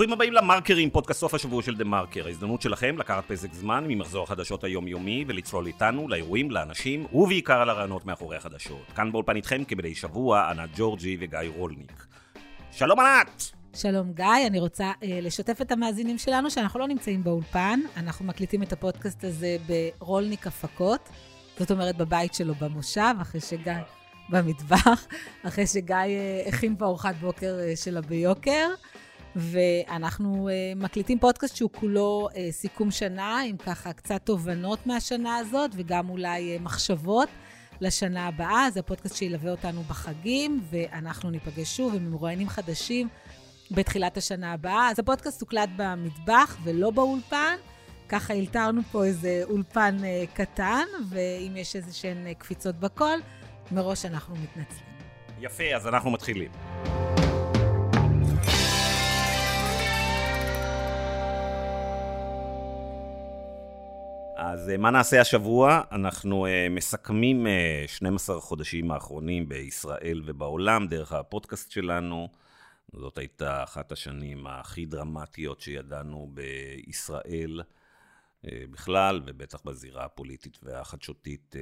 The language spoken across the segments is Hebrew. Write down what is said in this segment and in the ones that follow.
ברוכים הבאים למרקרים, פודקאסט סוף השבוע של דה מרקר. ההזדמנות שלכם לקחת פסק זמן ממחזור החדשות היומיומי ולצלול איתנו לאירועים, לאנשים ובעיקר על הרעיונות מאחורי החדשות. כאן באולפן איתכם כמדי שבוע, ענת ג'ורג'י וגיא רולניק. שלום ענת! שלום גיא, אני רוצה uh, לשתף את המאזינים שלנו שאנחנו לא נמצאים באולפן, אנחנו מקליטים את הפודקאסט הזה ברולניק הפקות, זאת אומרת בבית שלו במושב, אחרי שגיא... במטבח, אחרי שגיא uh, הכין פה ארוחת בוקר uh, שלה ביוקר. ואנחנו uh, מקליטים פודקאסט שהוא כולו uh, סיכום שנה, עם ככה קצת תובנות מהשנה הזאת, וגם אולי uh, מחשבות לשנה הבאה. זה הפודקאסט שילווה אותנו בחגים, ואנחנו ניפגש שוב עם מרואיינים חדשים בתחילת השנה הבאה. אז הפודקאסט הוקלט במטבח ולא באולפן. ככה הלתרנו פה איזה אולפן uh, קטן, ואם יש איזה שהן קפיצות בקול, מראש אנחנו מתנצלים. יפה, אז אנחנו מתחילים. אז מה נעשה השבוע? אנחנו uh, מסכמים uh, 12 חודשים האחרונים בישראל ובעולם דרך הפודקאסט שלנו. זאת הייתה אחת השנים הכי דרמטיות שידענו בישראל בכלל, ובטח בזירה הפוליטית והחדשותית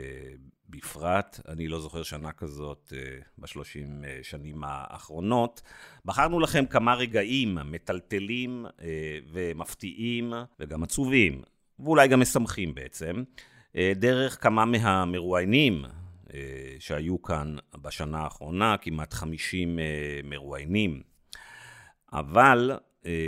בפרט. אני לא זוכר שנה כזאת בשלושים שנים האחרונות. בחרנו לכם כמה רגעים מטלטלים ומפתיעים וגם עצובים. ואולי גם משמחים בעצם, אה, דרך כמה מהמרואיינים אה, שהיו כאן בשנה האחרונה, כמעט 50 אה, מרואיינים. אבל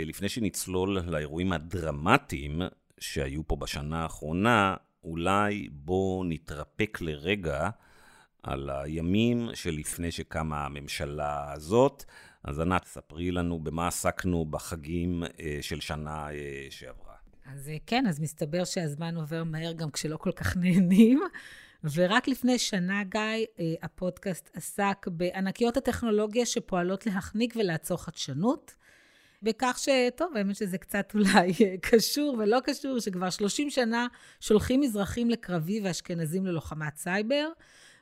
לפני שנצלול לאירועים הדרמטיים שהיו פה בשנה האחרונה, אולי בואו נתרפק לרגע על הימים שלפני שקמה הממשלה הזאת. אז ענת, ספרי לנו במה עסקנו בחגים של שנה שעברה. אז אה, כן, אז מסתבר שהזמן עובר מהר גם כשלא כל כך נהנים. ורק לפני שנה, גיא, אה, הפודקאסט עסק בענקיות הטכנולוגיה שפועלות להחניק ולעצור חדשנות. בכך שטוב, האמת שזה קצת אולי קשור ולא קשור, שכבר 30 שנה שולחים מזרחים לקרבי ואשכנזים ללוחמת סייבר.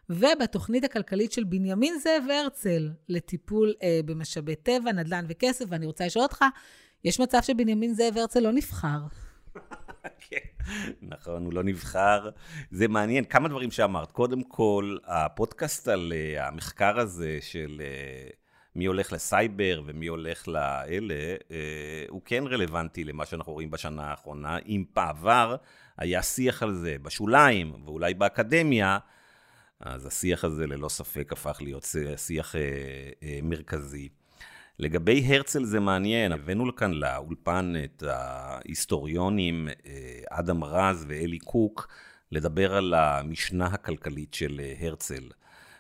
ובתוכנית הכלכלית של בנימין זאב הרצל לטיפול אה, במשאבי טבע, נדל"ן וכסף, ואני רוצה לשאול אותך, יש מצב שבנימין זאב הרצל לא נבחר. כן, נכון, הוא לא נבחר. זה מעניין, כמה דברים שאמרת. קודם כל, הפודקאסט על uh, המחקר הזה של uh, מי הולך לסייבר ומי הולך לאלה, uh, הוא כן רלוונטי למה שאנחנו רואים בשנה האחרונה. אם בעבר היה שיח על זה בשוליים, ואולי באקדמיה, אז השיח הזה ללא ספק הפך להיות שיח מרכזי. לגבי הרצל זה מעניין, הבאנו לכאן לאולפן את ההיסטוריונים אה, אדם רז ואלי קוק לדבר על המשנה הכלכלית של אה, הרצל.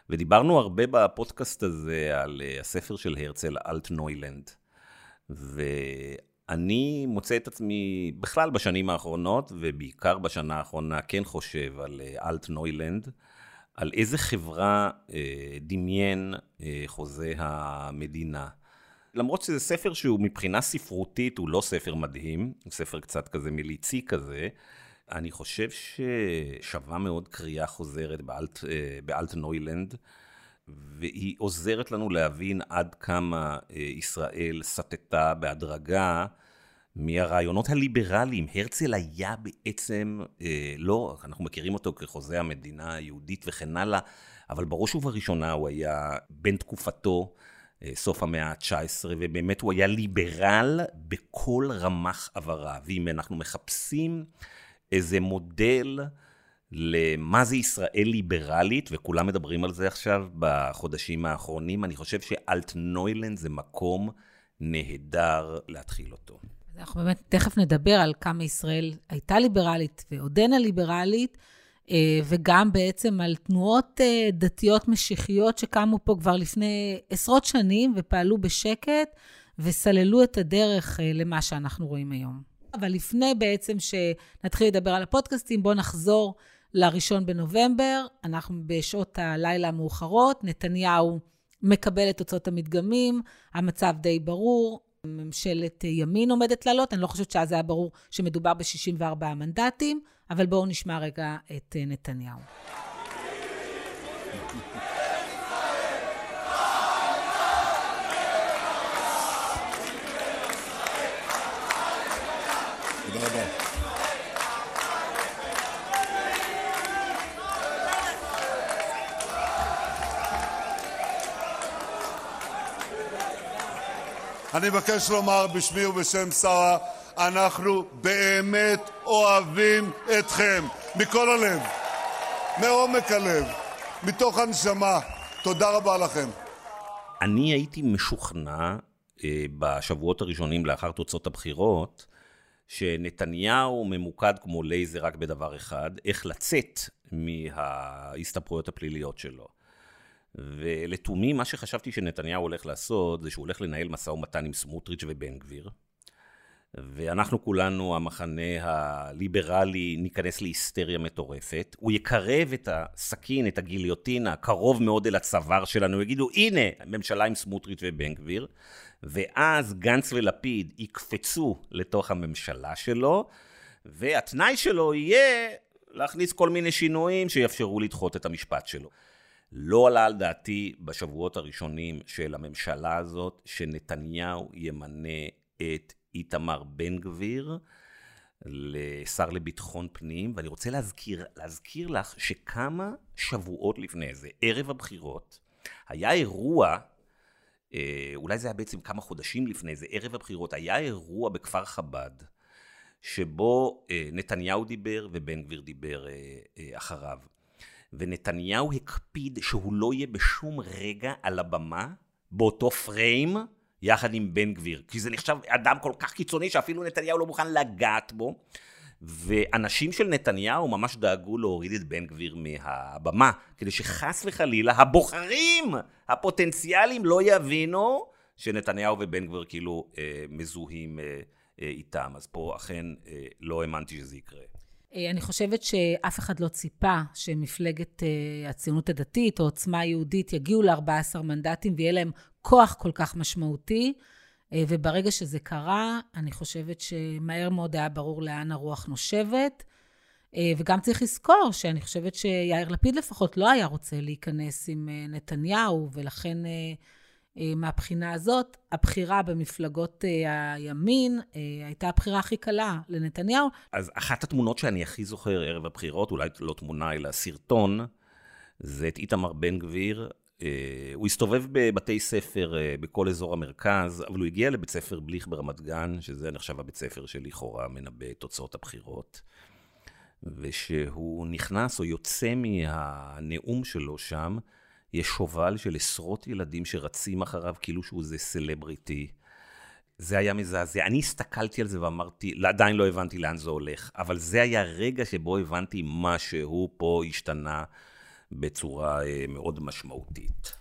ודיברנו הרבה בפודקאסט הזה על אה, הספר של הרצל, אלט נוילנד. ואני מוצא את עצמי בכלל בשנים האחרונות, ובעיקר בשנה האחרונה, כן חושב על אלט נוילנד, על איזה חברה דמיין חוזה המדינה. למרות שזה ספר שהוא מבחינה ספרותית, הוא לא ספר מדהים, הוא ספר קצת כזה מליצי כזה, אני חושב ששווה מאוד קריאה חוזרת באלט, אה, באלט נוילנד, והיא עוזרת לנו להבין עד כמה אה, ישראל סטתה בהדרגה מהרעיונות הליברליים. הרצל היה בעצם, אה, לא, אנחנו מכירים אותו כחוזה המדינה היהודית וכן הלאה, אבל בראש ובראשונה הוא היה בן תקופתו. אה, סוף המאה ה-19, ובאמת הוא היה ליברל בכל רמ"ח עברה. ואם אנחנו מחפשים איזה מודל למה זה ישראל ליברלית, וכולם מדברים על זה עכשיו בחודשים האחרונים, אני חושב שאלטנוילנד זה מקום נהדר להתחיל אותו. אנחנו באמת תכף נדבר על כמה ישראל הייתה ליברלית ועודנה ליברלית. אה, וגם בעצם על תנועות אה, דתיות משיחיות שקמו פה כבר לפני עשרות שנים ופעלו בשקט וסללו את הדרך אה, למה שאנחנו רואים היום. אבל לפני בעצם שנתחיל לדבר על הפודקאסטים, בואו נחזור לראשון בנובמבר. אנחנו בשעות הלילה המאוחרות, נתניהו מקבל את תוצאות המדגמים, המצב די ברור, ממשלת ימין עומדת לעלות, אני לא חושבת שאז היה ברור שמדובר ב-64 מנדטים, אבל בואו נשמע רגע את אה, נתניהו. אני מבקש לומר בשמי ובשם שרה, אנחנו באמת אוהבים אתכם, מכל הלב, מעומק הלב, מתוך הנשמה. תודה רבה לכם. אני הייתי משוכנע אה, בשבועות הראשונים לאחר תוצאות הבחירות, שנתניהו ממוקד כמו לייזר רק בדבר אחד, איך לצאת מההסתברויות הפליליות שלו. ולתומי, מה שחשבתי שנתניהו הולך לעשות, זה שהוא הולך לנהל משא ומתן עם סמוטריץ' ובן גביר. ואנחנו כולנו, המחנה הליברלי, ניכנס להיסטריה מטורפת. הוא יקרב את הסכין, את הגיליוטינה, קרוב מאוד אל הצוואר שלנו, יגידו, הנה, ממשלה עם סמוטריץ' ובן גביר. ואז גנץ ולפיד יקפצו לתוך הממשלה שלו, והתנאי שלו יהיה להכניס כל מיני שינויים שיאפשרו לדחות את המשפט שלו. לא עלה על דעתי בשבועות הראשונים של הממשלה הזאת, שנתניהו ימנה את איתמר בן גביר לשר לביטחון פנים, ואני רוצה להזכיר, להזכיר לך שכמה שבועות לפני זה, ערב הבחירות, היה אירוע, אה, אולי זה היה בעצם כמה חודשים לפני זה, ערב הבחירות, היה אירוע בכפר חב"ד, שבו אה, נתניהו דיבר ובן גביר דיבר אה, אחריו. ונתניהו הקפיד שהוא לא יהיה בשום רגע על הבמה, באותו פריים, יחד עם בן גביר. כי זה נחשב אדם כל כך קיצוני שאפילו נתניהו לא מוכן לגעת בו. ואנשים של נתניהו ממש דאגו להוריד את בן גביר מהבמה, כדי שחס וחלילה הבוחרים הפוטנציאליים לא יבינו שנתניהו ובן גביר כאילו אה, מזוהים אה, אה, איתם. אז פה אכן אה, לא האמנתי שזה יקרה. אה, אני חושבת שאף אחד לא ציפה שמפלגת אה, הציונות הדתית או עוצמה יהודית יגיעו ל-14 מנדטים ויהיה להם כוח כל כך משמעותי. אה, וברגע שזה קרה, אני חושבת שמהר מאוד היה ברור לאן הרוח נושבת. וגם צריך לזכור שאני חושבת שיאיר לפיד לפחות לא היה רוצה להיכנס עם נתניהו, ולכן מהבחינה הזאת, הבחירה במפלגות אה, הימין אה, הייתה הבחירה הכי קלה לנתניהו. אז אחת התמונות שאני הכי זוכר ערב הבחירות, אולי לא תמונה אלא סרטון, זה את איתמר בן גביר. הוא הסתובב בבתי ספר בכל אזור המרכז, אבל הוא הגיע לבית ספר בליך ברמת גן, שזה נחשב הבית ספר שלכאורה מנבא את תוצאות הבחירות. ושהוא נכנס או יוצא מהנאום שלו שם, יש שובל של עשרות ילדים שרצים אחריו כאילו שהוא איזה סלבריטי. זה היה מזעזע. אני הסתכלתי על זה ואמרתי, עדיין לא הבנתי לאן זה הולך, אבל זה היה רגע שבו הבנתי משהו פה השתנה בצורה אה, מאוד משמעותית.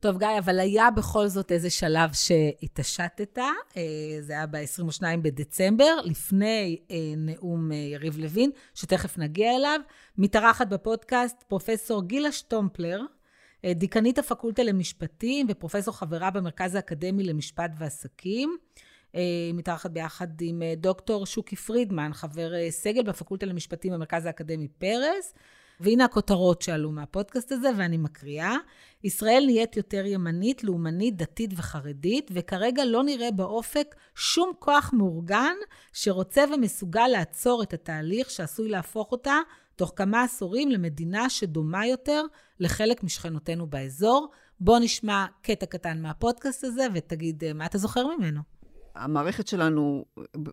טוב, גיא, אבל היה בכל זאת איזה שלב שהתעשתת, אה, זה היה ב-22 בדצמבר, לפני אה, נאום יריב לוין, שתכף נגיע אליו. מתארחת בפודקאסט פרופסור גילה שטומפלר, דיקנית הפקולטה למשפטים ופרופסור חברה במרכז האקדמי למשפט ועסקים. היא אה, מתארחת ביחד עם אה, דוקטור שוקי פרידמן, חבר אה, סגל בפקולטה למשפטים במרכז האקדמי פרס. והנה הכותרות שעלו מהפודקאסט הזה, ואני מקריאה. ישראל נהיית יותר ימנית, לאומנית, דתית וחרדית, וכרגע לא נראה באופק שום כוח מאורגן שרוצה ומסוגל לעצור את התהליך שעשוי להפוך אותה תוך כמה עשורים למדינה שדומה יותר לחלק משכנותינו באזור. בוא נשמע קטע קטן מהפודקאסט הזה ותגיד מה אתה זוכר ממנו. המערכת שלנו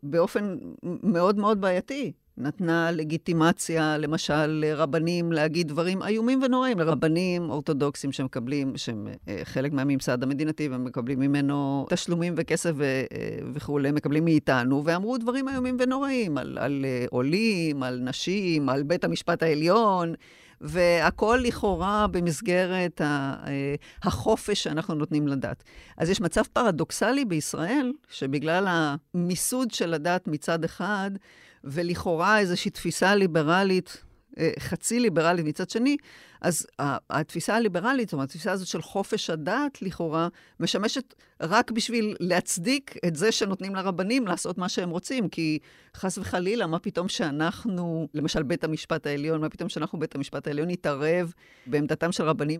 באופן מאוד מאוד בעייתי נתנה לגיטימציה, למשל, לרבנים להגיד דברים איומים ונוראים, לרבנים אורתודוקסים שמקבלים, שהם אה, חלק מהממסד המדינתי, ומקבלים ממנו תשלומים וכסף אה, וכולי, מקבלים מאיתנו, ואמרו דברים איומים ונוראים על, על אה, עולים, על נשים, על בית המשפט העליון. והכל לכאורה במסגרת החופש שאנחנו נותנים לדת. אז יש מצב פרדוקסלי בישראל, שבגלל המיסוד של הדת מצד אחד, ולכאורה איזושהי תפיסה ליברלית, אה, חצי ליברלית מצד שני, אז התפיסה הליברלית, זאת אומרת, התפיסה הזאת של חופש הדת, לכאורה, משמשת רק בשביל להצדיק את זה שנותנים לרבנים לעשות מה שהם רוצים, כי חס וחלילה, מה פתאום שאנחנו, למשל בית המשפט העליון, מה פתאום שאנחנו, בית המשפט העליון, נתערב בעמדתם של רבנים?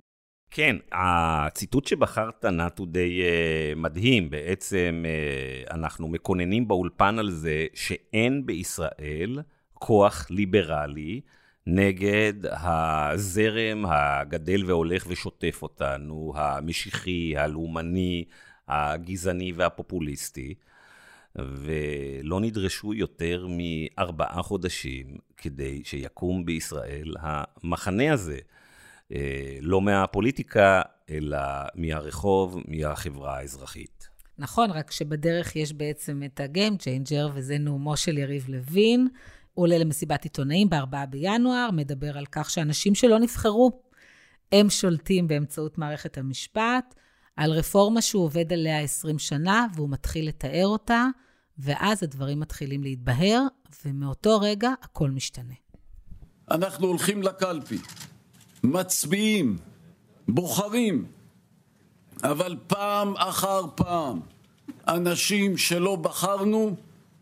כן, הציטוט שבחרת, נת, הוא די uh, מדהים. בעצם uh, אנחנו מקוננים באולפן על זה שאין בישראל כוח ליברלי נגד הזרם הגדל והולך ושוטף אותנו, המשיחי, הלאומני, הגזעני והפופוליסטי, ולא נדרשו יותר מארבעה חודשים כדי שיקום בישראל המחנה הזה. אה, לא מהפוליטיקה, אלא מהרחוב, מהחברה האזרחית. נכון, רק שבדרך יש בעצם את ה game changer, וזה נאומו של יריב לוין. הוא עולה למסיבת עיתונאים ב-4 בינואר, מדבר על כך שאנשים שלא נבחרו, הם שולטים באמצעות מערכת המשפט, על רפורמה שהוא עובד עליה 20 שנה, והוא מתחיל לתאר אותה, ואז הדברים מתחילים להתבהר, ומאותו רגע הכל משתנה. אנחנו הולכים לקלפי, מצביעים, בוחרים, אבל פעם אחר פעם אנשים שלא בחרנו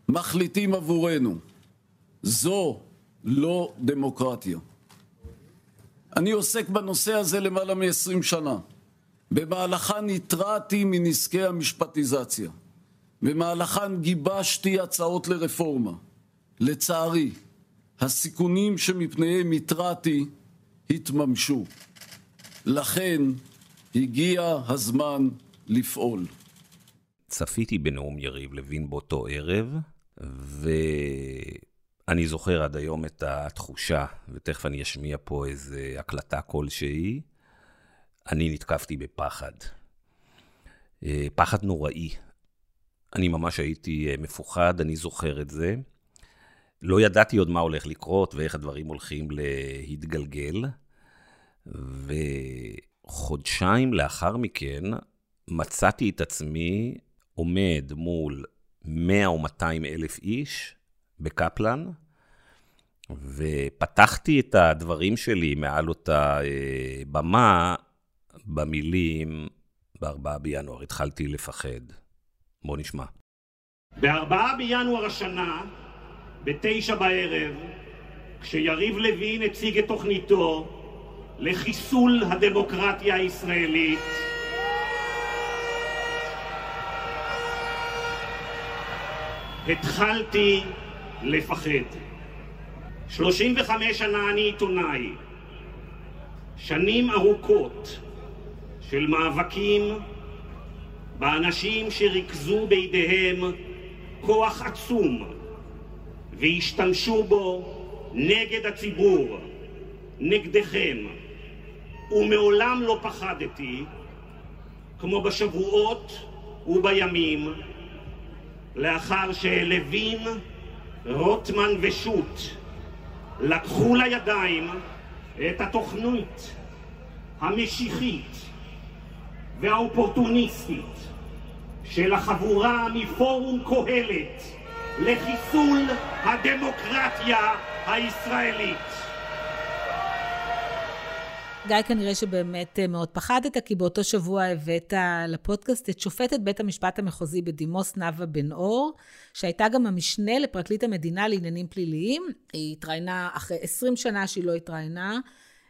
מחליטים עבורנו. זו לא דמוקרטיה. אני עוסק בנושא הזה למעלה מ-20 שנה. במהלכן התרעתי מנזקי המשפטיזציה. במהלכן גיבשתי הצעות לרפורמה. לצערי, הסיכונים שמפניהם התרעתי התממשו. לכן הגיע הזמן לפעול. צפיתי בנאום יריב לוין באותו ערב, ואני זוכר עד היום את התחושה, ותכף אני אשמיע פה איזו הקלטה כלשהי, אני נתקפתי בפחד. אה, פחד נוראי. אני ממש הייתי אה, מפוחד, אני זוכר את זה. לא ידעתי עוד מה הולך לקרות ואיך הדברים הולכים להתגלגל. וחודשיים לאחר מכן מצאתי את עצמי עומד מול 100 או 200 אלף איש בקפלן, ופתחתי את הדברים שלי מעל אותה אה, במה במילים, ב-4 בינואר התחלתי לפחד. בוא נשמע. ב-4 בינואר השנה, בתשע בערב, כשיריב לוין הציג את תוכניתו לחיסול הדמוקרטיה הישראלית, התחלתי לפחד. 35 שנה אני עיתונאי. שנים ארוכות של מאבקים באנשים שריכזו בידיהם כוח עצום והשתמשו בו נגד הציבור, נגדכם, ומעולם לא פחדתי, כמו בשבועות ובימים, לאחר שלוין, רוטמן ושות' לקחו לידיים את התוכנית המשיחית והאופורטוניסטית של החבורה מפורום קהלת לחיסול הדמוקרטיה הישראלית. גיא, כנראה שבאמת אה, מאוד פחדת, כי באותו שבוע הבאת לפודקאסט את שופטת בית המשפט המחוזי בדימוס, נאוה בן אור, שהייתה גם המשנה לפרקליט המדינה לעניינים פליליים. היא התראיינה אחרי 20 שנה שהיא לא התראיינה.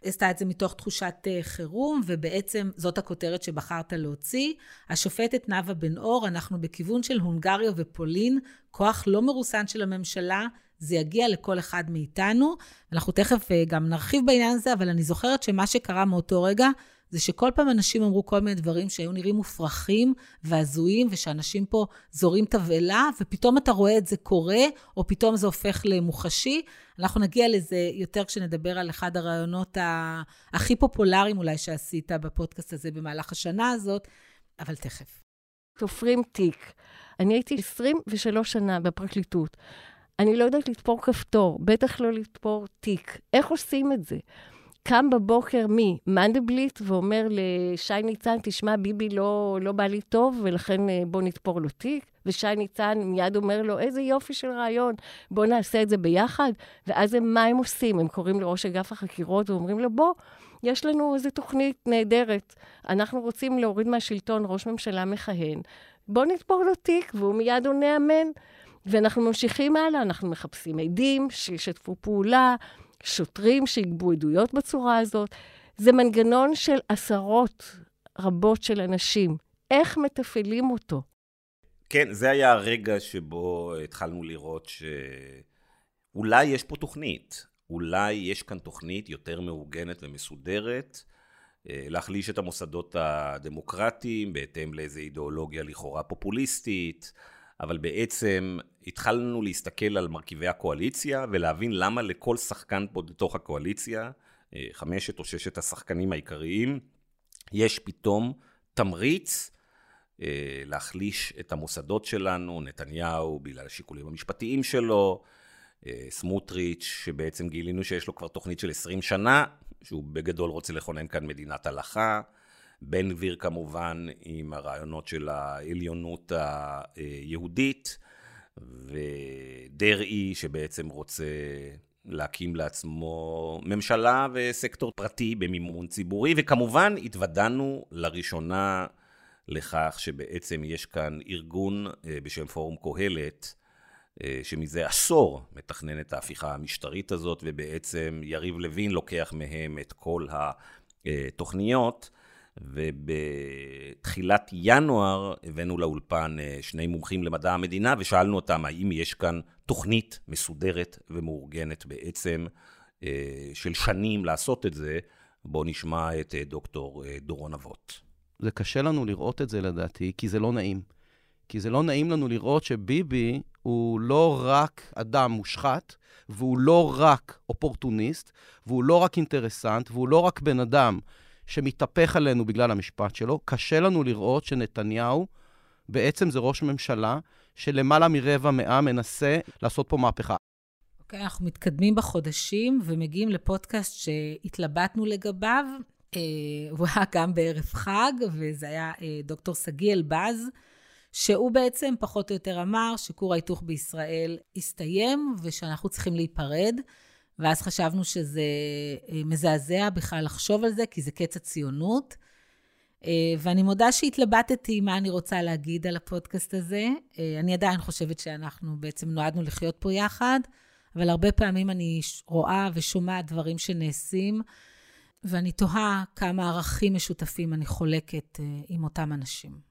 עשתה את זה מתוך תחושת אה, חירום, ובעצם זאת הכותרת שבחרת להוציא. השופטת נאוה בן אור, אנחנו בכיוון של הונגריה ופולין, כוח לא מרוסן של הממשלה, זה יגיע לכל אחד מאיתנו. אנחנו תכף אה, גם נרחיב בעניין הזה, אבל אני זוכרת שמה שקרה מאותו רגע, זה שכל פעם אנשים אמרו כל מיני דברים שהיו נראים מופרכים והזויים, ושאנשים פה זורים תבהלה, ופתאום אתה רואה את זה קורה, או פתאום זה הופך למוחשי. אנחנו נגיע לזה יותר כשנדבר על אחד הרעיונות הכי פופולריים אולי שעשית בפודקאסט הזה במהלך השנה הזאת, אבל תכף. תופרים תיק. אני הייתי 23 שנה בפרקליטות. אני לא יודעת לתפור כפתור, בטח לא לתפור תיק. איך עושים את זה? קם בבוקר ממנדלבליט ואומר לשי ניצן, תשמע, ביבי לא, לא בא לי טוב, ולכן אה, בוא נתפור לו תיק. ושי ניצן מיד אומר לו, איזה יופי של רעיון, בוא נעשה את זה ביחד. ואז הם, מה הם עושים? הם קוראים לראש אגף החקירות ואומרים לו, בוא, יש לנו איזו תוכנית נהדרת. אנחנו רוצים להוריד מהשלטון ראש ממשלה מכהן. בוא נתפור לו תיק, והוא מיד עונה אמן. ואנחנו ממשיכים הלאה, אנחנו מחפשים עדים שישתפו פעולה, שוטרים שיגבו עדויות בצורה הזאת. זה מנגנון של עשרות רבות של אנשים. איך מתפעלים אותו? כן, זה היה הרגע שבו התחלנו לראות שאולי יש פה תוכנית. אולי יש כאן תוכנית יותר מאורגנת ומסודרת, אה, להחליש את המוסדות הדמוקרטיים בהתאם לאיזו אידיאולוגיה לכאורה פופוליסטית, אבל בעצם התחלנו להסתכל על מרכיבי הקואליציה ולהבין למה לכל שחקן פה בתוך הקואליציה, אה, חמשת או ששת השחקנים העיקריים, יש פתאום תמריץ אה, להחליש את המוסדות שלנו, נתניהו בגלל השיקולים המשפטיים שלו, סמוטריץ', שבעצם גילינו שיש לו כבר תוכנית של 20 שנה, שהוא בגדול רוצה לכונן כאן מדינת הלכה. בן גביר כמובן עם הרעיונות של העליונות היהודית, ודרעי שבעצם רוצה להקים לעצמו ממשלה וסקטור פרטי במימון ציבורי, וכמובן התוודענו לראשונה לכך שבעצם יש כאן ארגון אה, בשם פורום קהלת, אה, שמזה עשור מתכנן את ההפיכה המשטרית הזאת, ובעצם יריב לוין לוקח מהם את כל התוכניות. ובתחילת ינואר הבאנו לאולפן אה, שני מומחים למדע המדינה ושאלנו אותם האם יש כאן תוכנית מסודרת ומאורגנת בעצם אה, של שנים לעשות את זה. בואו נשמע את דוקטור דורון אבות. זה קשה לנו לראות את זה לדעתי, כי זה לא נעים. כי זה לא נעים לנו לראות שביבי הוא לא רק אדם מושחת, והוא לא רק אופורטוניסט, והוא לא רק אינטרסנט, והוא לא רק בן אדם שמתהפך עלינו בגלל המשפט שלו. קשה לנו לראות שנתניהו בעצם זה ראש ממשלה שלמעלה מרבע מאה מנסה לעשות פה מהפכה. אוקיי, okay, אנחנו מתקדמים בחודשים ומגיעים לפודקאסט שהתלבטנו לגביו. אה, הוא היה גם בערב חג, וזה היה אה, דוקטור שגיא אלבז. שהוא בעצם פחות או יותר אמר שכור ההיתוך בישראל הסתיים ושאנחנו צריכים להיפרד. ואז חשבנו שזה אה, מזעזע בכלל לחשוב על זה, כי זה קץ הציונות. אה, ואני מודה שהתלבטתי מה אני רוצה להגיד על הפודקאסט הזה. אה, אני עדיין חושבת שאנחנו בעצם נועדנו לחיות פה יחד, אבל הרבה פעמים אני רואה ושומעת דברים שנעשים, ואני תוהה כמה ערכים משותפים אני חולקת עם אותם אנשים.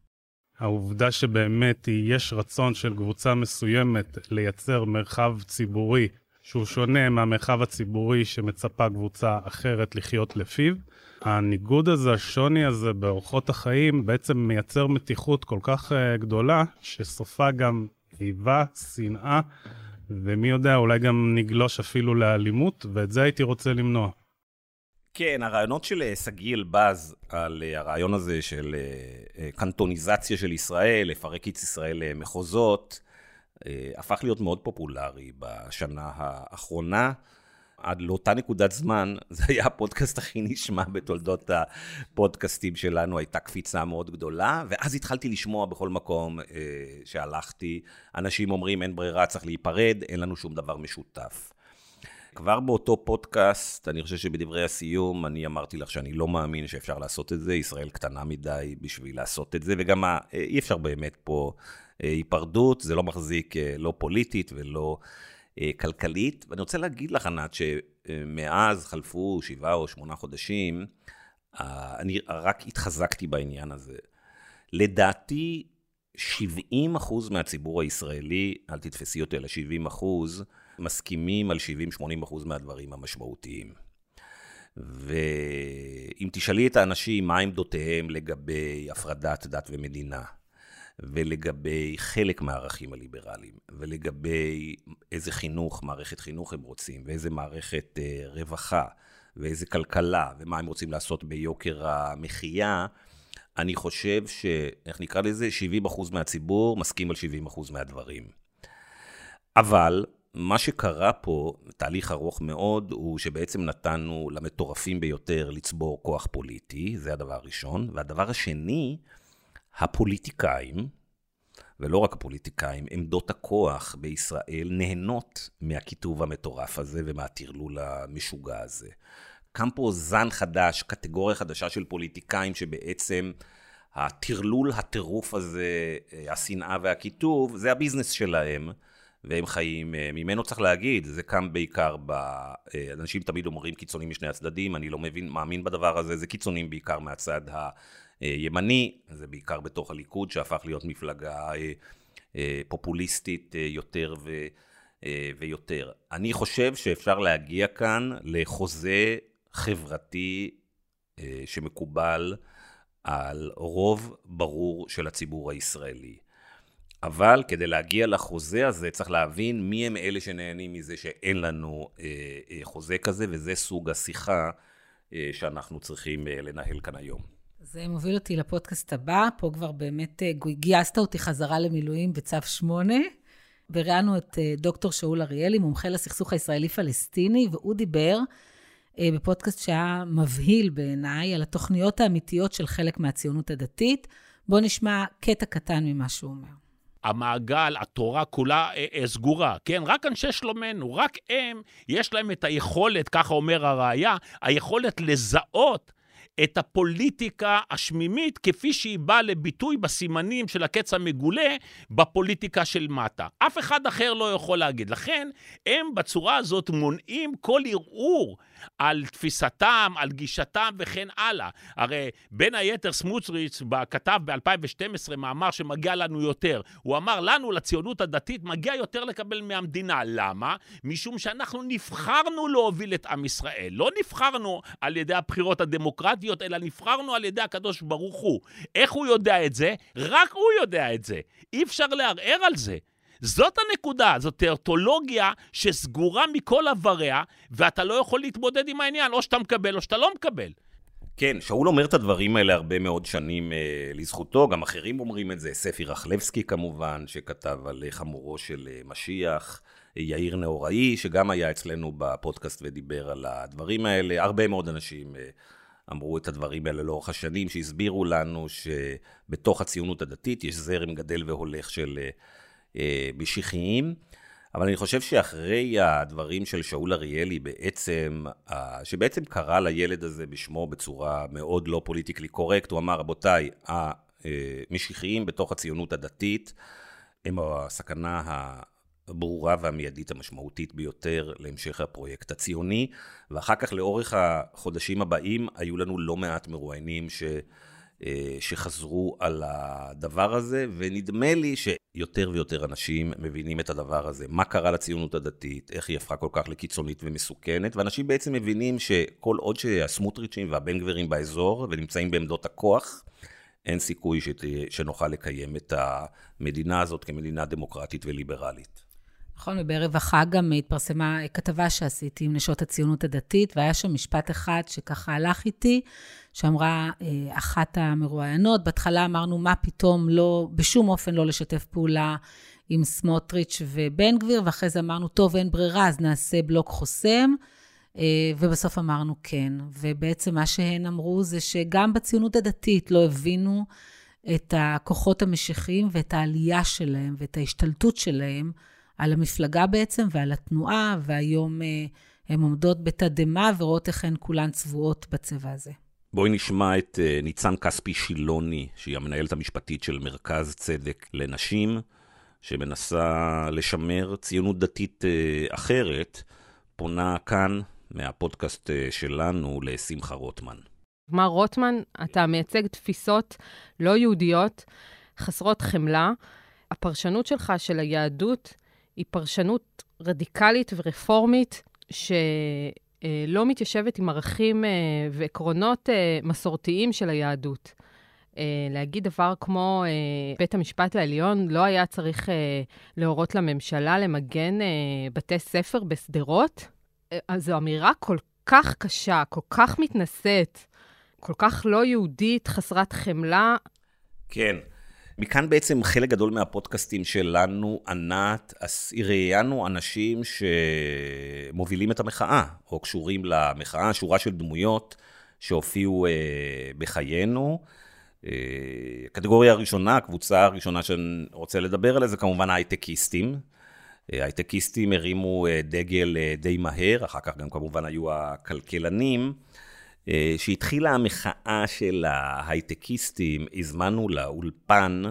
העובדה שבאמת יש רצון של קבוצה מסוימת לייצר מרחב ציבורי שהוא שונה מהמרחב הציבורי שמצפה קבוצה אחרת לחיות לפיו. הניגוד הזה, השוני הזה באורחות החיים, בעצם מייצר מתיחות כל כך uh, גדולה, שסופה גם איבה, שנאה, ומי יודע, אולי גם נגלוש אפילו לאלימות, ואת זה הייתי רוצה למנוע. כן, הרעיונות של אה, שגיא אלבז על אה, הרעיון הזה של קנטוניזציה של ישראל, לפרק את ישראל למחוזות, הפך להיות מאוד פופולרי בשנה האחרונה. עד לאותה נקודת זמן, זה היה הפודקאסט הכי נשמע בתולדות הפודקאסטים שלנו, הייתה קפיצה מאוד גדולה, ואז התחלתי לשמוע בכל מקום שהלכתי, אנשים אומרים אין ברירה, צריך להיפרד, אין לנו שום דבר משותף. כבר באותו פודקאסט, אני חושב שבדברי הסיום, אני אמרתי לך שאני לא מאמין שאפשר לעשות את זה, ישראל קטנה מדי בשביל לעשות את זה, וגם אי אפשר באמת פה אה, היפרדות, זה לא מחזיק אה, לא פוליטית ולא אה, כלכלית. ואני רוצה להגיד לך, ענת, שמאז חלפו שבעה או שמונה חודשים, אני רק התחזקתי בעניין הזה. לדעתי, 70 מהציבור הישראלי, אל תתפסי אותי על ה-70 אחוז, מסכימים על 70-80 אחוז מהדברים המשמעותיים. ואם תשאלי את האנשים מה עמדותיהם לגבי הפרדת דת ומדינה, ולגבי חלק מהערכים הליברליים, ולגבי איזה חינוך, מערכת חינוך הם רוצים, ואיזה מערכת אה, רווחה, ואיזה כלכלה, ומה הם רוצים לעשות ביוקר המחיה, אני חושב ש... איך נקרא לזה? 70% מהציבור מסכים על 70% מהדברים. אבל מה שקרה פה, תהליך ארוך מאוד, הוא שבעצם נתנו למטורפים ביותר לצבור כוח פוליטי, זה הדבר הראשון. והדבר השני, הפוליטיקאים, ולא רק הפוליטיקאים, עמדות הכוח בישראל נהנות מהקיטוב המטורף הזה ומהטרלול המשוגע הזה. קם פה זן חדש, קטגוריה חדשה של פוליטיקאים שבעצם הטרלול, הטירוף הזה, השנאה והקיטוב, זה הביזנס שלהם. והם חיים אה, ממנו. צריך להגיד, זה קם בעיקר ב... אה, אנשים תמיד אומרים קיצונים משני הצדדים, אני לא מבין, מאמין בדבר הזה, זה קיצונים בעיקר מהצד הימני, זה בעיקר בתוך הליכוד, שהפך להיות מפלגה אה, פופוליסטית יותר ו... ויותר. אני חושב שאפשר להגיע כאן לחוזה חברתי שמקובל על רוב ברור של הציבור הישראלי. אבל כדי להגיע לחוזה הזה, צריך להבין מי הם אלה שנהנים מזה שאין לנו אה, אה, חוזה כזה, וזה סוג השיחה אה, שאנחנו צריכים אה, לנהל כאן היום. זה מוביל אותי לפודקאסט הבא, פה כבר באמת אה, גייסת אותי חזרה למילואים בצו 8, וראיינו את אה, דוקטור שאול אריאלי, מומחה לסכסוך הישראלי-פלסטיני, והוא דיבר אה, בפודקאסט שהיה מבהיל בעיניי, על התוכניות האמיתיות של חלק מהציונות הדתית. בואו נשמע קטע קטן ממה שהוא אומר. המעגל, התורה כולה סגורה, כן? רק אנשי שלומנו, רק הם, יש להם את היכולת, ככה אומר הראייה, היכולת לזהות את הפוליטיקה השמימית כפי שהיא באה לביטוי בסימנים של הקץ המגולה בפוליטיקה של מטה. אף אחד אחר לא יכול להגיד. לכן, הם בצורה הזאת מונעים כל ערעור על תפיסתם, על גישתם וכן הלאה. הרי בין היתר סמוטריץ' כתב ב-2012 מאמר שמגיע לנו יותר. הוא אמר לנו, לציונות הדתית, מגיע יותר לקבל מהמדינה. למה? משום שאנחנו נבחרנו להוביל את עם ישראל. לא נבחרנו על ידי הבחירות הדמוקרטיות, אלא נבחרנו על ידי הקדוש ברוך הוא. איך הוא יודע את זה? רק הוא יודע את זה. אי אפשר לערער על זה. זאת הנקודה, זאת טרטולוגיה שסגורה מכל עבריה, ואתה לא יכול להתמודד עם העניין, או שאתה מקבל או שאתה לא מקבל. כן, שאול אומר את הדברים האלה הרבה מאוד שנים אה, לזכותו, גם אחרים אומרים את זה, ספי רחלבסקי כמובן, שכתב על חמורו של אה, משיח, אה, יאיר נאוראי, שגם היה אצלנו בפודקאסט ודיבר על הדברים האלה, הרבה מאוד אנשים אה, אמרו את הדברים האלה לאורך השנים, שהסבירו לנו שבתוך הציונות הדתית יש זרם גדל והולך של... אה, אה, משיחיים. אבל אני חושב שאחרי הדברים של שאול אריאלי בעצם, שבעצם קרא לילד הזה בשמו בצורה מאוד לא פוליטיקלי קורקט, הוא אמר, רבותיי, המשיחיים בתוך הציונות הדתית הם הסכנה הברורה והמיידית המשמעותית ביותר להמשך הפרויקט הציוני, ואחר כך לאורך החודשים הבאים היו לנו לא מעט מרואיינים ש... אה, שחזרו על הדבר הזה, ונדמה לי שיותר ויותר אנשים מבינים את הדבר הזה. מה קרה לציונות הדתית, איך היא הפכה כל כך לקיצונית ומסוכנת, ואנשים בעצם מבינים שכל עוד שהסמוטריצ'ים והבן גבירים באזור ונמצאים בעמדות הכוח, אין סיכוי שת... שנוכל לקיים את המדינה הזאת כמדינה דמוקרטית וליברלית. נכון, ובערב החג גם התפרסמה כתבה שעשיתי עם נשות הציונות הדתית, והיה שם משפט אחד שככה הלך איתי, שאמרה אה, אחת המרואיינות, בהתחלה אמרנו, מה פתאום לא, בשום אופן לא לשתף פעולה עם סמוטריץ' ובן גביר, ואחרי זה אמרנו, טוב, אין ברירה, אז נעשה בלוק חוסם, אה, ובסוף אמרנו כן. ובעצם מה שהן אמרו זה שגם בציונות הדתית לא הבינו את הכוחות המשיחיים ואת העלייה שלהם ואת ההשתלטות שלהם. על המפלגה בעצם ועל התנועה, והיום אה, הן עומדות בתדהמה ורואות איך הן כולן צבועות בצבע הזה. בואי נשמע את אה, ניצן כספי שילוני, שהיא המנהלת המשפטית של מרכז צדק לנשים, שמנסה לשמר ציונות דתית אה, אחרת, פונה כאן מהפודקאסט שלנו לשמחה רוטמן. מר רוטמן, אתה מייצג תפיסות לא יהודיות, חסרות חמלה. הפרשנות שלך של היהדות היא פרשנות רדיקלית ורפורמית, שלא מתיישבת עם ערכים אה, ועקרונות אה, מסורתיים של היהדות. אה, להגיד דבר כמו בית המשפט העליון לא היה צריך להורות לממשלה למגן בתי ספר בשדרות, זו אמירה כל כך קשה, כל כך מתנשאת, כל כך לא יהודית, חסרת חמלה. כן. מכאן בעצם חלק גדול מהפודקאסטים שלנו, ענת, ראיינו אנשים שמובילים את המחאה, או קשורים למחאה, שורה של דמויות שהופיעו אה, בחיינו. אה, הקטגוריה הראשונה, הקבוצה הראשונה שאני רוצה לדבר עליה, זה כמובן הייטקיסטים. אה, הייטקיסטים הרימו אה, דגל אה, די מהר, אחר כך גם כמובן היו הכלכלנים. אה, שהתחילה המחאה של ההייטקיסטים, הזמנו לאולפן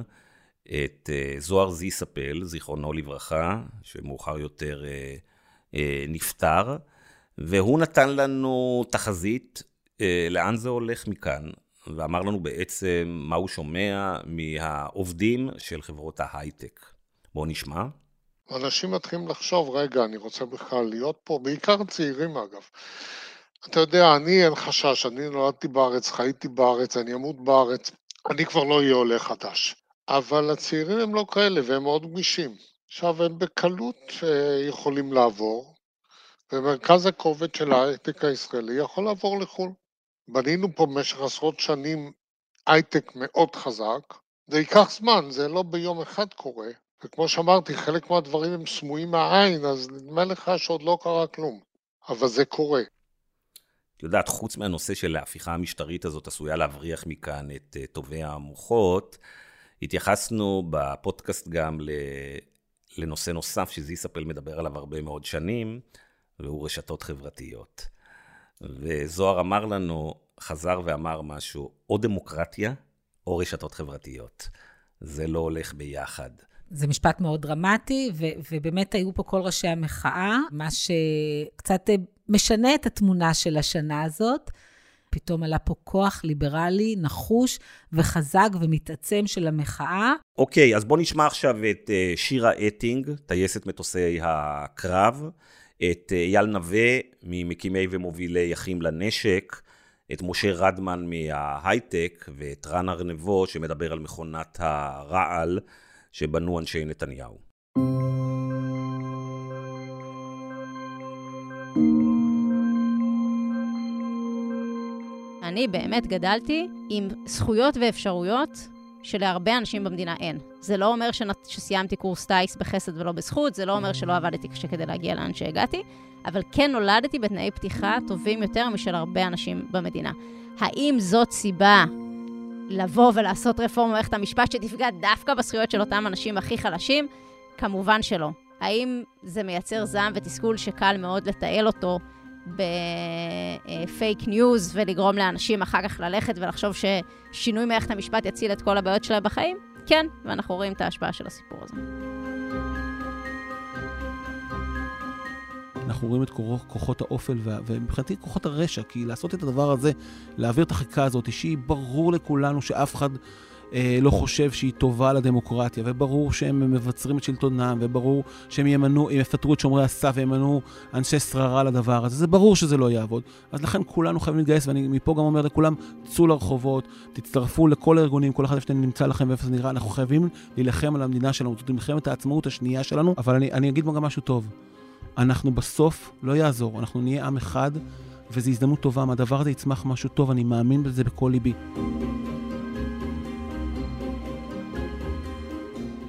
את אה, זוהר זיספל, זיכרונו לברכה, שמאוחר יותר אה, נפטר, והוא נתן לנו תחזית לאן זה הולך מכאן, ואמר לנו בעצם מה הוא שומע מהעובדים של חברות ההייטק. בואו נשמע. אנשים מתחילים לחשוב, רגע, אני רוצה בכלל להיות פה, בעיקר צעירים אגב. אתה יודע, אני אין חשש, אני נולדתי בארץ, חייתי בארץ, אני אמות בארץ, אני כבר לא אהיה עולה חדש. אבל הצעירים הם לא כאלה והם מאוד גמישים. עכשיו, הם בקלות אה, יכולים לעבור, ומרכז הכובד של ההייטק הישראלי יכול לעבור לחו"ל. בנינו פה במשך עשרות שנים הייטק מאוד חזק, זה ייקח זמן, זה לא ביום אחד קורה, וכמו שאמרתי, חלק מהדברים הם סמויים מהעין, אז נדמה לך שעוד לא קרה כלום, אבל זה קורה. את יודעת, חוץ מהנושא של ההפיכה המשטרית הזאת עשויה להבריח מכאן את uh, טובי המוחות, התייחסנו בפודקאסט גם לנושא נוסף שזיסאפל מדבר עליו הרבה מאוד שנים, והוא רשתות חברתיות. וזוהר אמר לנו, חזר ואמר משהו, או דמוקרטיה או רשתות חברתיות. זה לא הולך ביחד. זה משפט מאוד דרמטי, ו- ובאמת היו פה כל ראשי המחאה, מה שקצת משנה את התמונה של השנה הזאת. פתאום עלה פה כוח ליברלי, נחוש וחזק ומתעצם של המחאה. אוקיי, אז בואו נשמע עכשיו את אה, שירה אטינג, טייסת מטוסי הקרב, את אה, אייל נווה, ממקימי ומובילי אחים לנשק, את משה רדמן מההייטק, ואת רן ארנבו, שמדבר על מכונת הרעל שבנו אנשי נתניהו. אני באמת גדלתי עם זכויות ואפשרויות שלהרבה אנשים במדינה אין. זה לא אומר שסיימתי קורס טיס בחסד ולא בזכות, זה לא אומר שלא עבדתי קשה כדי להגיע לאן שהגעתי, אבל כן נולדתי בתנאי פתיחה טובים יותר משל הרבה אנשים במדינה. האם זאת סיבה לבוא ולעשות רפורמה במערכת המשפט שתפגע דווקא בזכויות של אותם אנשים הכי חלשים? כמובן שלא. האם זה מייצר זעם ותסכול שקל מאוד לתעל אותו ב fake news ולגרום לאנשים אחר כך ללכת ולחשוב ששינוי מערכת המשפט יציל את כל הבעיות שלהם בחיים? כן, ואנחנו רואים את ההשפעה של הסיפור הזה. אנחנו רואים את כוחות האופל ומבחינתי כוחות הרשע, כי לעשות את הדבר הזה, להעביר את החקיקה הזאת, שהיא ברור לכולנו שאף אחד לא חושב שהיא טובה לדמוקרטיה, וברור שהם מבצרים את שלטונם, וברור שהם ימנו, יפטרו את שומרי הסף וימנו אנשי שררה לדבר הזה, זה ברור שזה לא יעבוד. אז לכן כולנו חייבים להתגייס, ואני מפה גם אומר לכולם, צאו לרחובות, תצטרפו לכל הארגונים, כל אחד איפה שנמצא לכם ואיפה זה נראה, אנחנו חייבים להילחם על המדינה שלנו, זאת מלחמת העצמאות השנייה שלנו, אבל אני, אני אגיד גם משהו טוב. אנחנו בסוף, לא יעזור, אנחנו נהיה עם אחד, וזו הזדמנות טובה, מהדבר הזה יצמח משהו טוב, אני מאמין בזה בכל ליבי.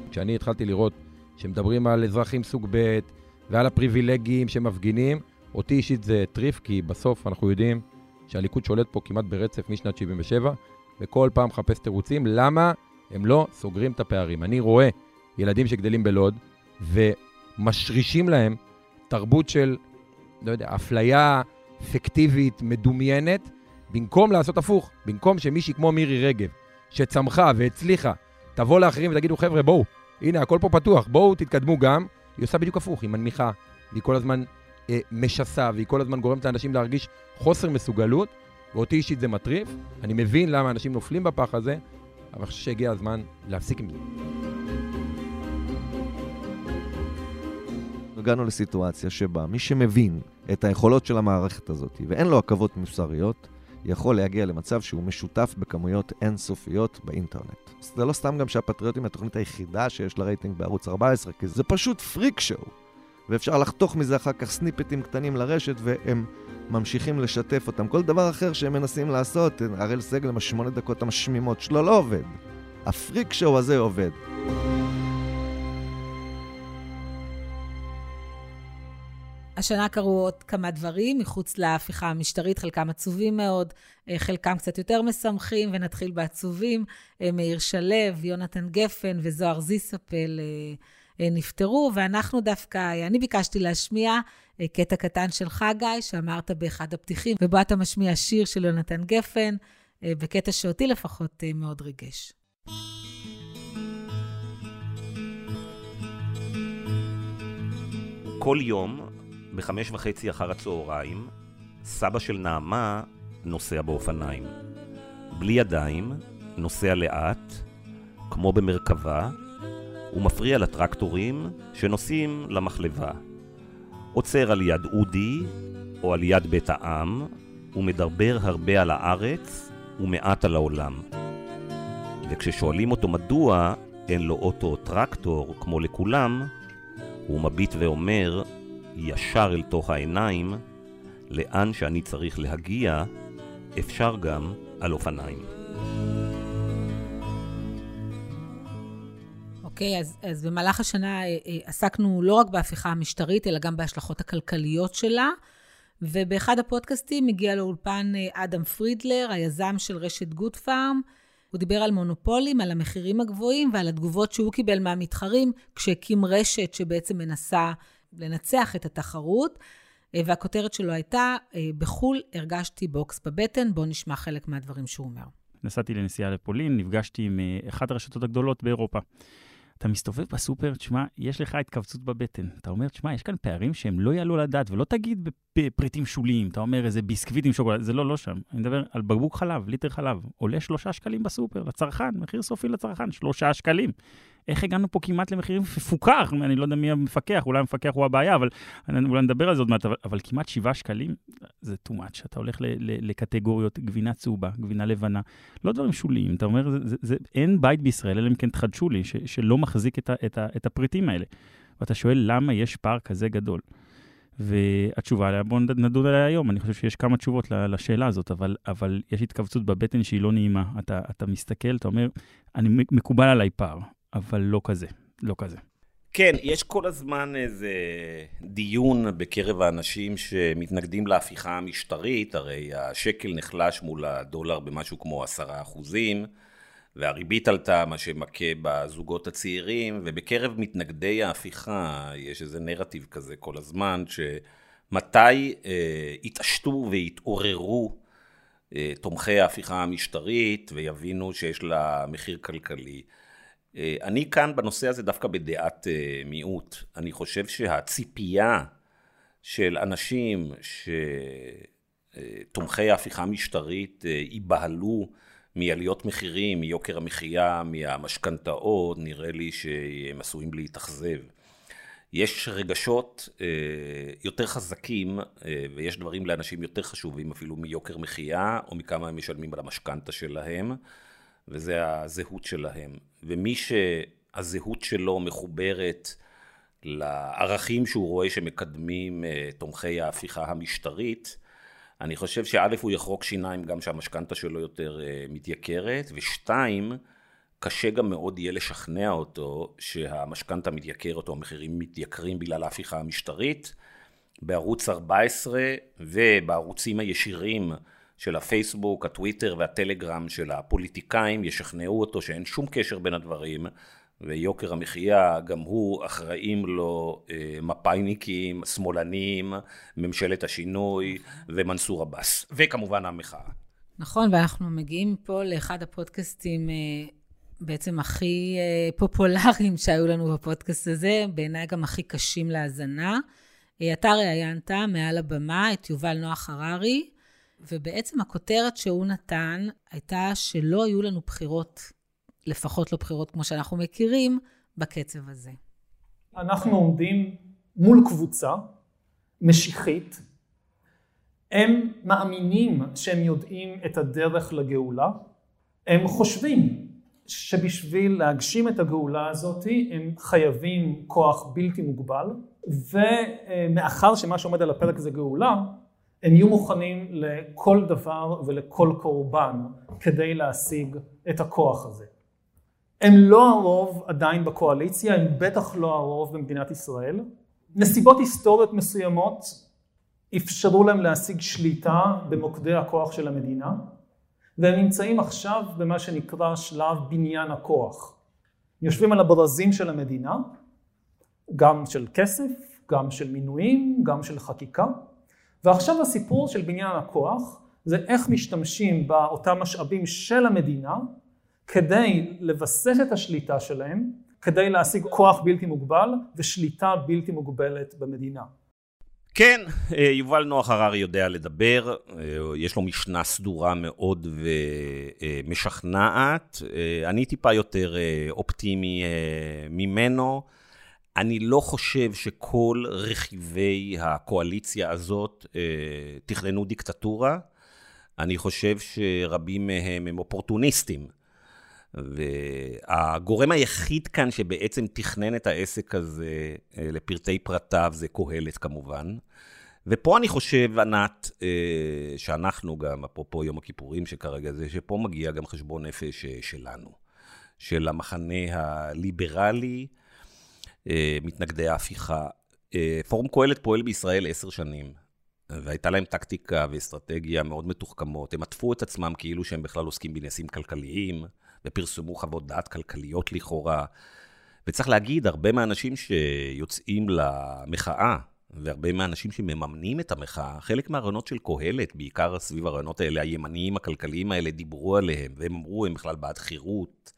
כשאני התחלתי לראות שמדברים על אזרחים סוג ב' ועל הפריבילגים שמפגינים, אותי אישית זה טריף, כי בסוף אנחנו יודעים שהליכוד שולט פה כמעט ברצף משנת 77, וכל פעם מחפש תירוצים למה הם לא סוגרים את הפערים. אני רואה ילדים שגדלים בלוד, ומשרישים להם תרבות של, לא יודע, אפליה פיקטיבית, מדומיינת, במקום לעשות הפוך, במקום שמישהי כמו מירי רגב, שצמחה והצליחה, תבוא לאחרים ותגידו, חבר'ה, בואו, הנה, הכל פה פתוח, בואו תתקדמו גם. היא עושה בדיוק הפוך, היא מנמיכה, והיא כל הזמן אה, משסה, והיא כל הזמן גורמת לאנשים להרגיש חוסר מסוגלות, ואותי אישית זה מטריף. אני מבין למה אנשים נופלים בפח הזה, אבל אני חושב שהגיע הזמן להפסיק עם זה. הגענו לסיטואציה שבה מי שמבין את היכולות של המערכת הזאת ואין לו עכבות מוסריות, יכול להגיע למצב שהוא משותף בכמויות אינסופיות באינטרנט. זה לא סתם גם שהפטריוטים התוכנית היחידה שיש לה רייטינג בערוץ 14, כי זה פשוט פריק שואו. ואפשר לחתוך מזה אחר כך סניפטים קטנים לרשת, והם ממשיכים לשתף אותם. כל דבר אחר שהם מנסים לעשות, הראל סגל עם השמונה דקות המשמימות שלו לא עובד. הפריק שואו הזה עובד. השנה קרו עוד כמה דברים מחוץ להפיכה המשטרית, חלקם עצובים מאוד, אה, חלקם קצת יותר משמחים, ונתחיל בעצובים. אה, מאיר שלו, יונתן גפן וזוהר זיסאפל אה, נפטרו, ואנחנו דווקא, אני ביקשתי להשמיע קטע קטן שלך, גיא, שאמרת באחד הפתיחים, ובו אתה משמיע שיר של יונתן גפן, בקטע שאותי לפחות מאוד ריגש. כל יום בחמש וחצי אחר הצהריים, סבא של נעמה נוסע באופניים. בלי ידיים, נוסע לאט, כמו במרכבה, ומפריע לטרקטורים שנוסעים למחלבה. עוצר על יד אודי, או על יד בית העם, ומדבר הרבה על הארץ ומעט על העולם. וכששואלים אותו מדוע אין לו אוטו או טרקטור כמו לכולם, הוא מביט ואומר, ישר אל תוך העיניים, לאן שאני צריך להגיע, אפשר גם על אופניים. אוקיי, okay, אז, אז במהלך השנה אה, אה, עסקנו לא רק בהפיכה המשטרית, אלא גם בהשלכות הכלכליות שלה. ובאחד הפודקאסטים הגיע לאולפן אה, אדם פרידלר, היזם של רשת גוד פארם. הוא דיבר על מונופולים, על המחירים הגבוהים ועל התגובות שהוא קיבל מהמתחרים כשהקים רשת שבעצם מנסה לנצח את התחרות. והכותרת שלו הייתה, בחו"ל הרגשתי בוקס בבטן. בואו נשמע חלק מהדברים שהוא אומר. נסעתי לנסיעה לפולין, נפגשתי עם אחת הרשתות הגדולות באירופה. אתה מסתובב בסופר, תשמע, יש לך התכווצות בבטן. אתה אומר, תשמע, יש כאן פערים שהם לא יעלו על הדעת, ולא תגיד בפריטים שוליים, אתה אומר איזה ביסקוויט עם שוקולד, זה לא, לא שם. אני מדבר על בקבוק חלב, ליטר חלב, עולה שלושה שקלים בסופר, לצרכן, מחיר סופי לצרכן, שלושה שקלים. איך הגענו פה כמעט למחירים מפוקח? אני לא יודע מי המפקח, אולי המפקח הוא הבעיה, אבל אולי נדבר על זה עוד מעט, אבל, אבל כמעט שבעה שקלים זה too much. אתה הולך ל, ל, לקטגוריות גבינה צהובה, גבינה לבנה, לא דברים שוליים. אתה אומר, זה, זה, זה, אין בית בישראל, אלא אם כן תחדשו לי, ש, שלא מחזיק את, ה, את, ה, את הפריטים האלה. ואתה שואל, למה יש פער כזה גדול? והתשובה עליה, בואו נדון עליה היום. אני חושב שיש כמה תשובות לשאלה הזאת, אבל, אבל יש התכווצות בבטן שהיא לא נעימה. אתה, אתה מסתכל, אתה אומר, אני מקובל עליי פער. אבל לא כזה, לא כזה. כן, יש כל הזמן איזה דיון בקרב האנשים שמתנגדים להפיכה המשטרית, הרי השקל נחלש מול הדולר במשהו כמו עשרה אחוזים, והריבית עלתה, מה שמכה בזוגות הצעירים, ובקרב מתנגדי ההפיכה יש איזה נרטיב כזה כל הזמן, שמתי אה, יתעשתו ויתעוררו אה, תומכי ההפיכה המשטרית ויבינו שיש לה מחיר כלכלי. אה, אני כאן בנושא הזה דווקא בדעת אה, מיעוט. אני חושב שהציפייה של אנשים שתומכי ההפיכה המשטרית אה, ייבהלו מעליות מחירים, מיוקר המחיה, מהמשכנתאות, נראה לי שהם עשויים להתאכזב. יש רגשות יותר חזקים ויש דברים לאנשים יותר חשובים אפילו מיוקר מחיה או מכמה הם משלמים על המשכנתה שלהם. וזה הזהות שלהם. ומי שהזהות שלו מחוברת לערכים שהוא רואה שמקדמים אה, תומכי ההפיכה המשטרית, אני חושב שא' הוא יחרוק שיניים גם שהמשכנתה שלו יותר אה, מתייקרת, ושתיים, קשה גם מאוד יהיה לשכנע אותו שהמשכנתה מתייקרת או המחירים מתייקרים בגלל ההפיכה המשטרית. בערוץ 14 ובערוצים הישירים של הפייסבוק, הטוויטר והטלגרם של הפוליטיקאים ישכנעו אותו שאין שום קשר בין הדברים, ויוקר המחיה, גם הוא אחראים לו אה, מפאיניקים, שמאלנים, ממשלת השינוי ומנסור עבאס, וכמובן המחאה. נכון, ואנחנו מגיעים פה לאחד הפודקאסטים אה, בעצם הכי אה, פופולריים שהיו לנו בפודקאסט הזה, בעיניי גם הכי קשים להאזנה. אתה ראיינת מעל הבמה את יובל נוח הררי, ובעצם הכותרת שהוא נתן הייתה שלא היו לנו בחירות, לפחות לא בחירות כמו שאנחנו מכירים, בקצב הזה. אנחנו עומדים מול קבוצה משיחית. הם מאמינים שהם יודעים את הדרך לגאולה. הם חושבים שבשביל להגשים את הגאולה הזאת הם חייבים כוח בלתי מוגבל, ומאחר שמה שעומד על הפרק זה גאולה, הם יהיו מוכנים לכל דבר ולכל קורבן כדי להשיג את הכוח הזה. הם לא הרוב עדיין בקואליציה, הם בטח לא הרוב במדינת ישראל. נסיבות היסטוריות מסוימות אפשרו להם להשיג שליטה במוקדי הכוח של המדינה, והם נמצאים עכשיו במה שנקרא שלב בניין הכוח. יושבים על הברזים של המדינה, גם של כסף, גם של מינויים, גם של חקיקה, ועכשיו הסיפור של בניין הכוח זה איך משתמשים באותם משאבים של המדינה כדי לבסס את השליטה שלהם, כדי להשיג כוח בלתי מוגבל ושליטה בלתי מוגבלת במדינה. כן, אה, יובל נוח הררי יודע לדבר, אה, יש לו משנה סדורה מאוד ומשכנעת. אה, אני טיפה יותר אופטימי ממנו. אני לא חושב שכל רכיבי הקואליציה הזאת אה, תכננו דיקטטורה. אני חושב שרבים מהם הם אופורטוניסטים. והגורם היחיד כאן שבעצם תכנן את העסק הזה אה, לפרטי פרטיו זה קהלת כמובן. ופה אני חושב, ענת, אה, שאנחנו גם, אפרופו יום הכיפורים שכרגע זה, שפה מגיע גם חשבון נפש אה, שלנו, של המחנה הליברלי, מתנגדי ההפיכה. פורום קהלת פועל בישראל עשר שנים, והייתה להם טקטיקה ואסטרטגיה מאוד מתוחכמות. הם עטפו את עצמם כאילו שהם בכלל עוסקים בנושאים כלכליים. ופרסמו חוות דעת כלכליות לכאורה. וצריך להגיד, הרבה מהאנשים שיוצאים למחאה, והרבה מהאנשים שמממנים את המחאה, חלק מהרעיונות של קהלת, בעיקר סביב הרעיונות האלה, הימניים הכלכליים האלה, דיברו עליהם, והם אמרו, הם בכלל בעד חירות.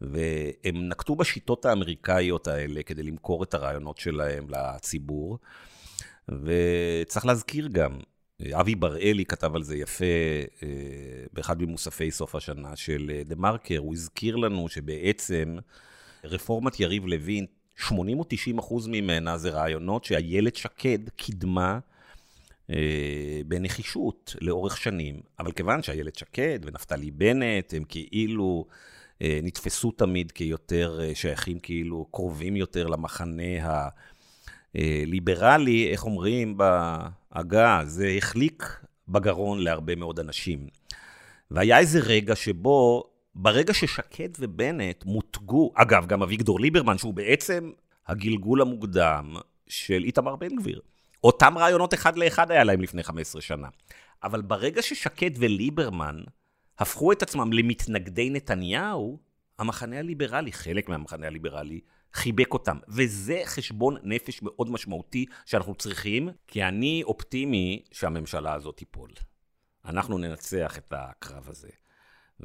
והם נקטו בשיטות האמריקאיות האלה כדי למכור את הרעיונות שלהם לציבור. וצריך להזכיר גם, אבי בראלי כתב על זה יפה אה, באחד ממוספי סוף השנה של אה, דה מרקר, הוא הזכיר לנו שבעצם רפורמת יריב לוין, 80 או 90 אחוז ממנה זה רעיונות שאיילת שקד קידמה אה, בנחישות לאורך שנים. אבל כיוון שאיילת שקד ונפתלי בנט הם כאילו נתפסו תמיד כיותר שייכים, כאילו קרובים יותר למחנה ה... ליברלי, איך אומרים בעגה, זה החליק בגרון להרבה מאוד אנשים. והיה איזה רגע שבו, ברגע ששקד ובנט מותגו, אגב, גם אביגדור ליברמן, שהוא בעצם הגלגול המוקדם של איתמר בן גביר. אותם רעיונות אחד לאחד היה להם לפני 15 שנה. אבל ברגע ששקד וליברמן הפכו את עצמם למתנגדי נתניהו, המחנה הליברלי, חלק מהמחנה הליברלי, חיבק אותם. וזה חשבון נפש מאוד משמעותי שאנחנו צריכים, כי אני אופטימי שהממשלה הזאת תיפול. אנחנו ננצח את הקרב הזה.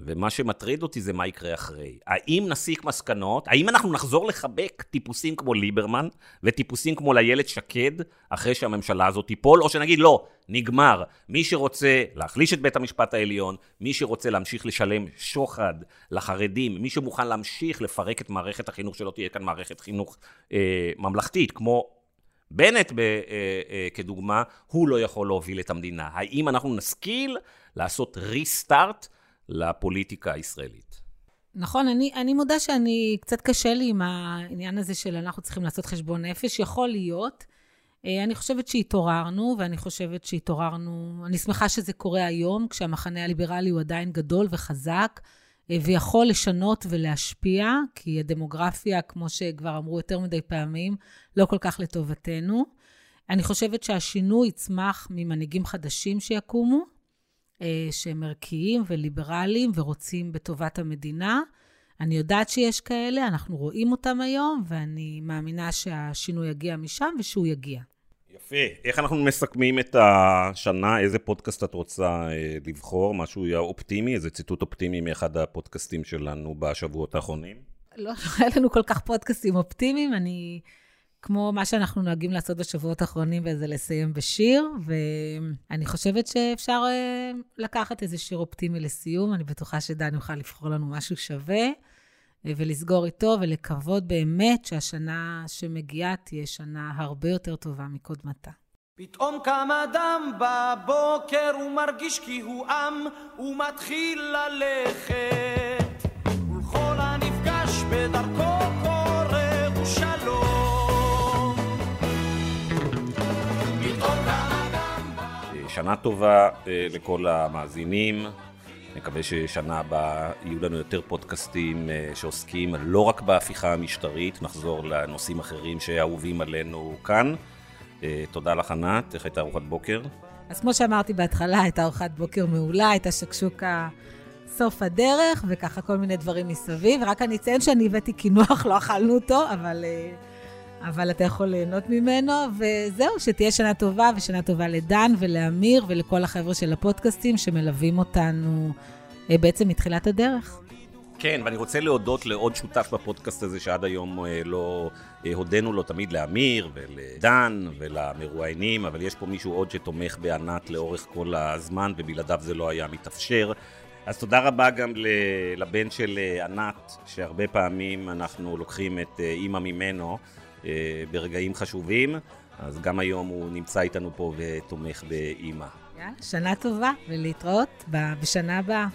ומה שמטריד אותי זה מה יקרה אחרי. האם נסיק מסקנות? האם אנחנו נחזור לחבק טיפוסים כמו ליברמן וטיפוסים כמו לאיילת שקד אחרי שהממשלה הזאת תיפול? או שנגיד לא, נגמר. מי שרוצה להחליש את בית המשפט העליון, מי שרוצה להמשיך לשלם שוחד לחרדים, מי שמוכן להמשיך לפרק את מערכת החינוך, שלא תהיה כאן מערכת חינוך אה, ממלכתית, כמו בנט ב, אה, אה, כדוגמה, הוא לא יכול להוביל את המדינה. האם אנחנו נשכיל לעשות ריסטארט לפוליטיקה הישראלית? נכון, אני, אני מודה שאני, קצת קשה לי עם העניין הזה של אנחנו צריכים לעשות חשבון נפש. יכול להיות. אה, אני חושבת שהתעוררנו, ואני חושבת שהתעוררנו, אני שמחה שזה קורה היום, כשהמחנה הליברלי הוא עדיין גדול וחזק, ויכול לשנות ולהשפיע, כי הדמוגרפיה, כמו שכבר אמרו יותר מדי פעמים, לא כל כך לטובתנו. אני חושבת שהשינוי יצמח ממנהיגים חדשים שיקומו, אה, שהם ערכיים וליברליים ורוצים בטובת המדינה. אני יודעת שיש כאלה, אנחנו רואים אותם היום, ואני מאמינה שהשינוי יגיע משם ושהוא יגיע. יפה. איך אנחנו מסכמים את השנה? איזה פודקאסט את רוצה אה, לבחור? משהו אופטימי? איזה ציטוט אופטימי מאחד הפודקאסטים שלנו בשבועות האחרונים? לא, לא היה לנו כל כך פודקאסטים אופטימיים. אני, כמו מה שאנחנו נוהגים לעשות בשבועות האחרונים, וזה לסיים בשיר, ואני חושבת שאפשר אה, לקחת איזה שיר אופטימי לסיום. אני בטוחה שדן יוכל לבחור לנו משהו שווה. ולסגור איתו, ולקוות באמת שהשנה שמגיעה תהיה שנה הרבה יותר טובה מקודמתה. פתאום קם אדם בבוקר ומרגיש כי הוא עם ומתחיל ללכת ולכל הנפגש בדרכו שנה טובה אה, לכל המאזינים מקווה ששנה הבאה יהיו לנו יותר פודקאסטים אה, שעוסקים לא רק בהפיכה המשטרית, נחזור לנושאים אחרים שאהובים עלינו כאן. אה, תודה לך, ענת. איך הייתה ארוחת בוקר? אז כמו שאמרתי בהתחלה, הייתה ארוחת בוקר מעולה, הייתה שקשוקה סוף הדרך, וככה כל מיני דברים מסביב. רק אני אציין שאני הבאתי קינוח, לא אכלנו אותו, אבל, אבל אתה יכול ליהנות ממנו. וזהו, שתהיה שנה טובה, ושנה טובה לדן ולאמיר ולכל החבר'ה של הפודקאסטים שמלווים אותנו אה, בעצם מתחילת הדרך. כן, ואני רוצה להודות לעוד שותף בפודקאסט הזה שעד היום אה, לא אה, הודינו לו תמיד לאמיר ולדן ולמרואיינים, אבל יש פה מישהו עוד שתומך בענת לאורך כל הזמן, ובלעדיו זה לא היה מתאפשר. אז תודה רבה גם לבן של ענת, שהרבה פעמים אנחנו לוקחים את אימא ממנו אה, ברגעים חשובים, אז גם היום הוא נמצא איתנו פה ותומך באימא. יאללה, שנה טובה, ולהתראות בשנה הבאה.